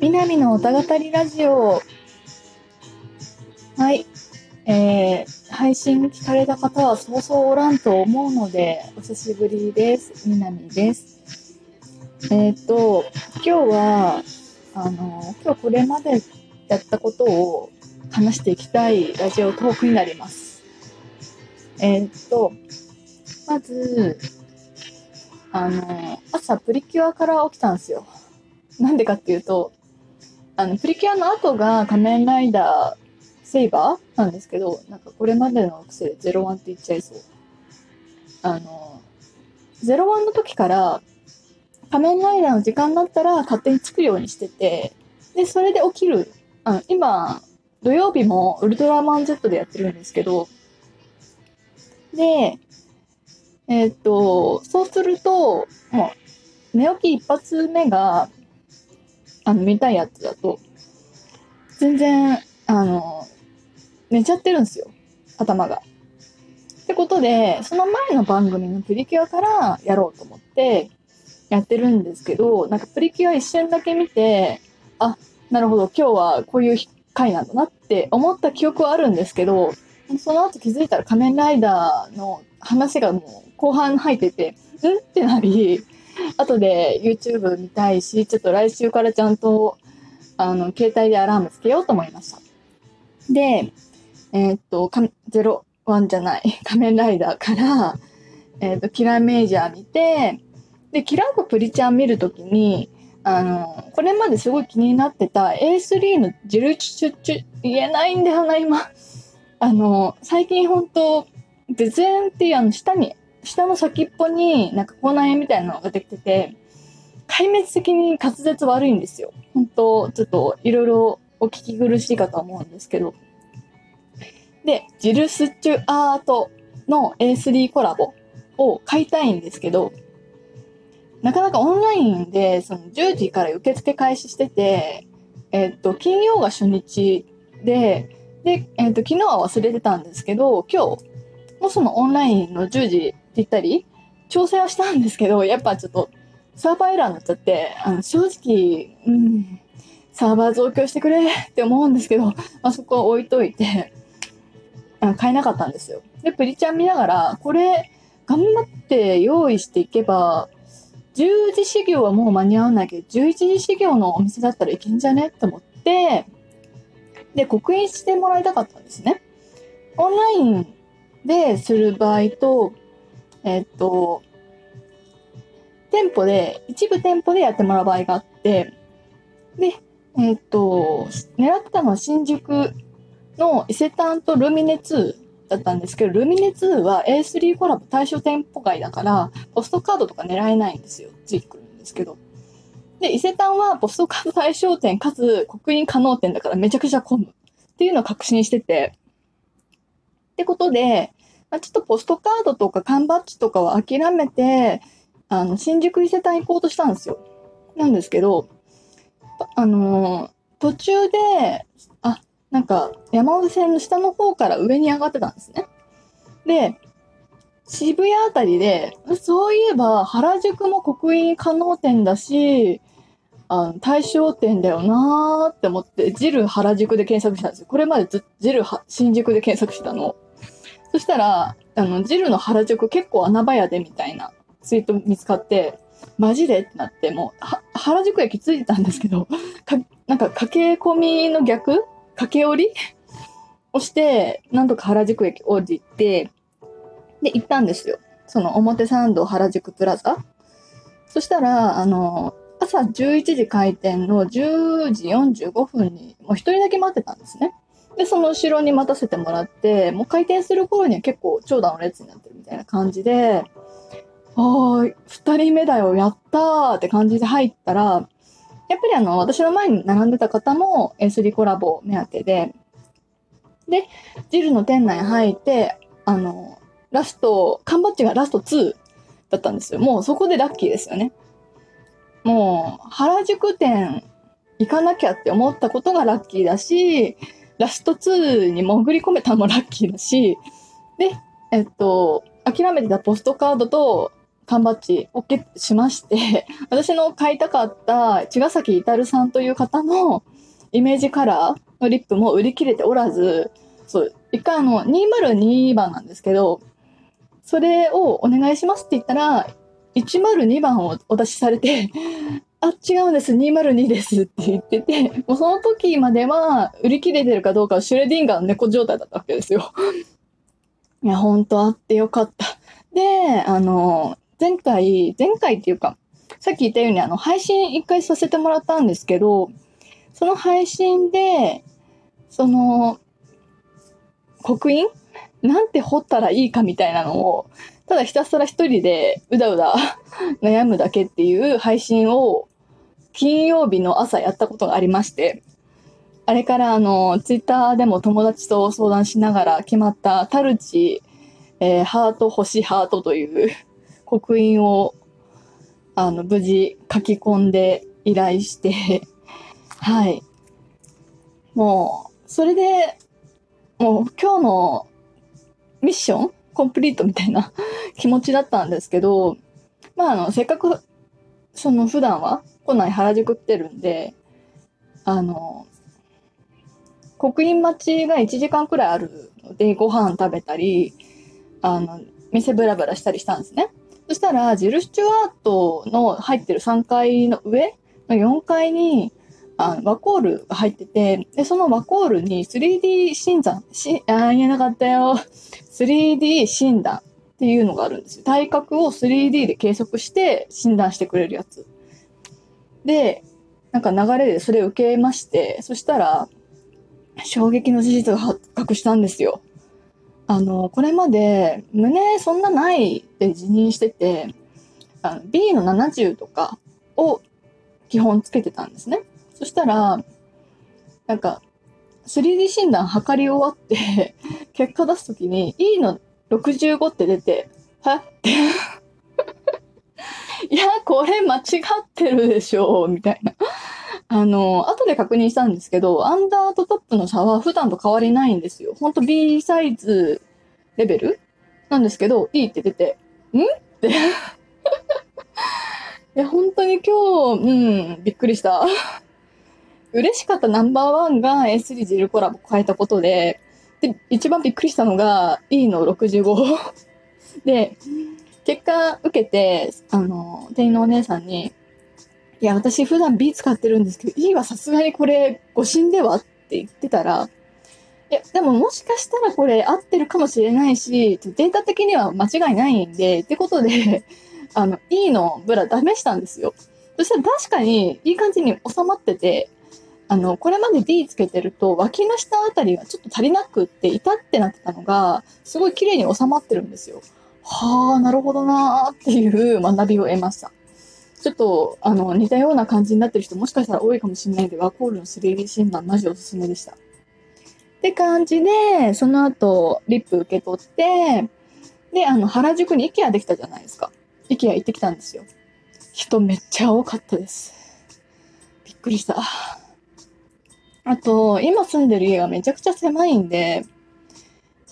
南のおたがたりラジオ。はい。えー、配信聞かれた方はそうそうおらんと思うので、お久しぶりです。南です。えっ、と、今日は、あの、今日これまでやったことを話していきたいラジオトークになります。えっ、と、まず、あの、朝プリキュアから起きたんですよ。なんでかっていうと、あの、プリキュアの後が仮面ライダーセイバーなんですけど、なんかこれまでの癖で01って言っちゃいそう。あの、01の時から仮面ライダーの時間だったら勝手につくようにしてて、で、それで起きる。あの今、土曜日もウルトラマン Z でやってるんですけど、で、えっ、と、そうすると、もう、寝起き一発目が、あの、見たいやつだと、全然、あの、寝ちゃってるんですよ。頭が。ってことで、その前の番組のプリキュアからやろうと思って、やってるんですけど、なんかプリキュア一瞬だけ見て、あ、なるほど、今日はこういう回なんだなって思った記憶はあるんですけど、その後気づいたら仮面ライダーの話がもう後半入ってて、うん？ってなり、後で YouTube 見たいし、ちょっと来週からちゃんと、あの、携帯でアラームつけようと思いました。で、えーっと、か01じゃない、仮面ライダーから、えーっと、キラーメイジャー見て、で、キラーとプリちゃん見るときに、あの、これまですごい気になってた A3 のジルチュチュチュ、言えないんだよな、今。あの、最近本当デゼンっていうあの、下に、下の先っぽになんか口内炎みたいなのができてて、壊滅的に滑舌悪いんですよ。本当ちょっといろいろお聞き苦しいかと思うんですけど。で、ジルスチュアートの A3 コラボを買いたいんですけど、なかなかオンラインでその10時から受付開始してて、えっと、金曜が初日で、で、えっと、昨日は忘れてたんですけど、今日、もそのオンラインの10時言ったり、調整はしたんですけど、やっぱちょっとサーバーエラーになっちゃって、あの正直、うん、サーバー増強してくれ って思うんですけど、まあ、そこは置いといて、あ買えなかったんですよ。で、プリちゃん見ながら、これ、頑張って用意していけば、10時始業はもう間に合わないけど、11時始業のお店だったらいけんじゃね？って思って、で、刻印してもらいたかったんですね。オンラインでする場合と、えっと、店舗で、一部店舗でやってもらう場合があって、で、えっと、狙ってたのは新宿の伊勢丹とルミネ2だったんですけど、ルミネ2は A3 コラボ対象店舗外だから、ポストカードとか狙えないんですよ。ついてくるんですけど。で、伊勢丹はポストカード対象店かつ刻印可能店だからめちゃくちゃ混むっていうのを確信してて。ってことで、あ、ちょっとポストカードとか缶バッジとかは諦めて、あの、新宿伊勢丹行こうとしたんですよ。なんですけど、あのー途中で、あ、なんか山手線の下の方から上に上がってたんですね。で、渋谷あたりで、そういえば原宿も刻印可能店だし、あの対象店だよなーって思って、ジル原宿で検索したんですよ。これまでずジル新宿で検索したの。そしたら、あの、ジルの原宿結構穴場やでみたいなツイート見つかって、マジでってなって、もう、原宿駅着いたんですけど、かなんか駆け込みの逆？駆け下り？をして、なんとか原宿駅降りて、で、行ったんですよ。その表参道原宿プラザ。そしたら、あの、朝11時開店の10時45分に、もう一人だけ待ってたんですね。で、その後ろに待たせてもらって、もう開店する頃には結構長蛇の列になってるみたいな感じで、あー、二人目だよ、やったーって感じで入ったら、やっぱりあの、私の前に並んでた方も A3 コラボ目当てで、で、ジルの店内入って、あの、ラスト、缶バッジがラスト2だったんですよ。もうそこでラッキーですよね。もう、原宿店行かなきゃって思ったことがラッキーだし、ラスト2に潜り込めたのもラッキーだし、で、えっと、諦めてたポストカードと缶バッジをゲットしまして、私の買いたかった茅ヶ崎至さんという方のイメージカラーのリップも売り切れておらず、そう、一回あの、202番なんですけど、それをお願いしますって言ったら、102番をお出しされて、あ、違うんです、202ですって言ってて、もうその時までは売り切れてるかどうかはシュレディンガーの猫状態だったわけですよ。いや、ほんとあってよかった。で、あの、前回、前回っていうか、さっき言ったようにあの、配信一回させてもらったんですけど、その配信で、その、刻印？なんて彫ったらいいかみたいなのを、ただひたすら一人でうだうだ 悩むだけっていう配信を金曜日の朝やったことがありまして、あれからあの、ツイッターでも友達と相談しながら決まったタルチ、えー、ハート星ハートという刻印をあの、無事書き込んで依頼してはい。もう、それで、もう今日のミッションコンプリートみたいな 気持ちだったんですけど、まあ、あの、せっかく、その普段は来ない原宿来てるんで、あの、刻印待ちが1時間くらいあるので、ご飯食べたり、あの、店ブラブラしたりしたんですね。そしたら、ジル・スチュワートの入ってる3階の上の4階に、あワコールが入ってて、で、そのワコールに 3D 診断、し、あ、言えなかったよ。3D 診断っていうのがあるんですよ。体格を 3D で計測して診断してくれるやつ。で、なんか流れでそれを受けまして、そしたら、衝撃の事実が発覚したんですよ。あの、これまで胸そんなないって自認してて、あの B の70とかを基本つけてたんですね。そしたら、なんか、3D 診断測り終わって結果出すときに E の65って出て、はっていや、これ間違ってるでしょう、みたいな。あの、後で確認したんですけど、アンダーとトップの差は普段と変わりないんですよ。ほんと B サイズレベルなんですけど、いいって出て、ん？って いや、本当に今日、うん、びっくりした。嬉しかったナンバーワンが S3 ジルコラボ変えたことで、で、一番びっくりしたのが E の65で、結果受けて、あの、店員のお姉さんに、いや、私普段 B 使ってるんですけど、E はさすがにこれ誤診では？って言ってたら、いや、でももしかしたらこれ合ってるかもしれないし、データ的には間違いないんで、ってことで、あの、E のブラ試したんですよ。そしたら確かにいい感じに収まってて、あの、これまで D つけてると、脇の下あたりがちょっと足りなくって、痛ってなってたのが、すごい綺麗に収まってるんですよ。はあ、なるほどなーっていう学びを得ました。ちょっと、あの、似たような感じになってる人もしかしたら多いかもしれないので、ワコールの 3D 診断マジおすすめでした。って感じで、その後、リップ受け取って、で、あの、原宿に IKEA できたじゃないですか。IKEA 行ってきたんですよ。人めっちゃ多かったです。びっくりした。あと、今住んでる家がめちゃくちゃ狭いんで、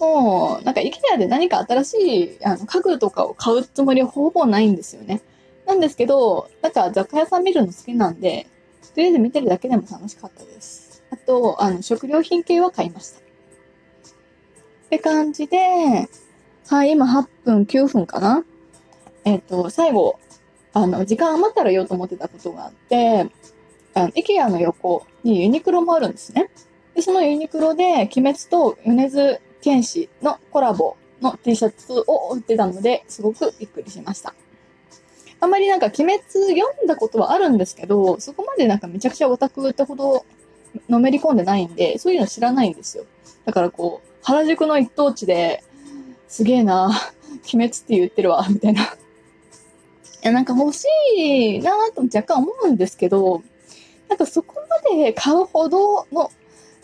もう、なんか IKEA で何か新しいあの家具とかを買うつもりはほぼないんですよね。なんですけど、なんか雑貨屋さん見るの好きなんで、とりあえず見てるだけでも楽しかったです。あと、あの、食料品系は買いました。って感じで、はい、今8分、9分かなえっ、ー、と、最後、あの、時間余ったら言おうと思ってたことがあって、あの、IKEA の横にユニクロもあるんですね。で、そのユニクロで、鬼滅と米津玄師のコラボの T シャツを売ってたので、すごくびっくりしました。あんまりなんか鬼滅読んだことはあるんですけど、そこまでなんかめちゃくちゃオタクってほどのめり込んでないんで、そういうの知らないんですよ。だからこう、原宿の一等地で、すげえな、鬼滅って言ってるわ、みたいな。いや、なんか欲しいなと若干思うんですけど、なんかそこまで買うほどの、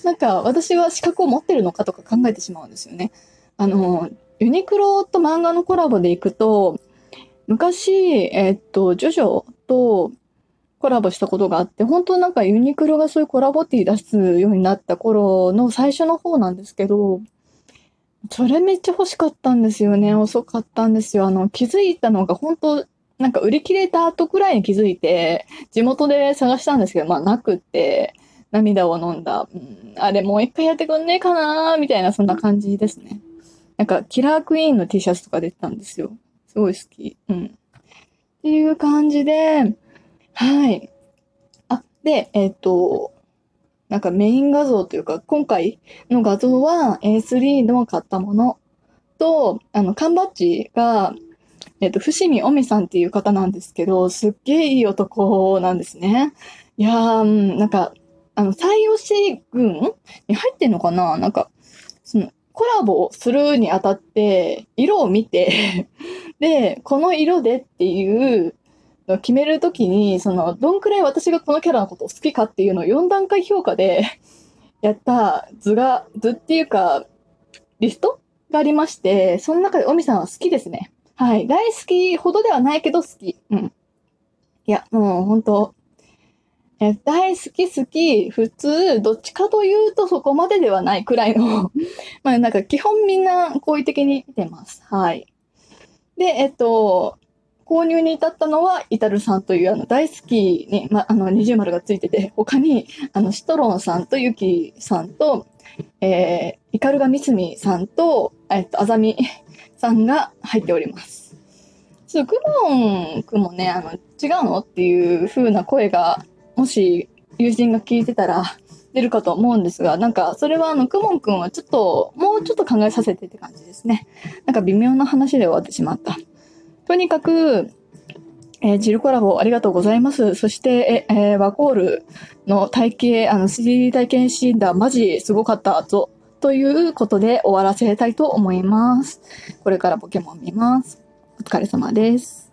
なんか私は資格を持ってるのかとか考えてしまうんですよね。あの、ユニクロと漫画のコラボで行くと、昔、えー、っと、ジョジョとコラボしたことがあって、本当なんかユニクロがそういうコラボティー出すようになった頃の最初の方なんですけど、それめっちゃ欲しかったんですよね。遅かったんですよ。あの、気づいたのが本当なんか売り切れた後くらいに気づいて、地元で探したんですけど、まあなくって、涙を飲んだ。うん、あれもう一回やってくんねえかなみたいな、そんな感じですね。なんか、キラークイーンの T シャツとか出てたんですよ。すごい好き。うん。っていう感じで、はい。あ、で、えっ、ー、と、なんかメイン画像というか、今回の画像は A3 の買ったものと、あの、缶バッジが、えっ、ー、と、伏見おみさんっていう方なんですけど、すっげえいい男なんですね。いやー、なんか、あの、最押し群に入ってんのかな？なんか、その、コラボをするにあたって、色を見て で、この色でっていうのを決めるときに、その、どんくらい私がこのキャラのことを好きかっていうのを4段階評価で やった図が、図っていうか、リストがありまして、その中でオミさんは好きですね。はい。大好きほどではないけど好き。うん。いや、もう本当え大好き好き、普通、どっちかというとそこまでではないくらいの まあなんか基本みんな好意的に見てます。はい。で、えっと、購入に至ったのは、イタルさんというあの大好きに、ま、あの二重丸がついてて、他に、あの、シトロンさんとユキさんと、えー、イカルガミスミさんと、えっと、アザミさんが入っております。そう、クモンくもね、あの、違うのっていう風な声がもし友人が聞いてたら出るかと思うんですが、なんかそれはあの、くもんくんはちょっと、もうちょっと考えさせてって感じですね。なんか微妙な話で終わってしまった。とにかく、えー、ジルコラボありがとうございます。そして、ええー、ワコールの体系、あの、3D 体験診断マジすごかったぞ。ということで終わらせたいと思います。これからポケモン見ます。お疲れ様です。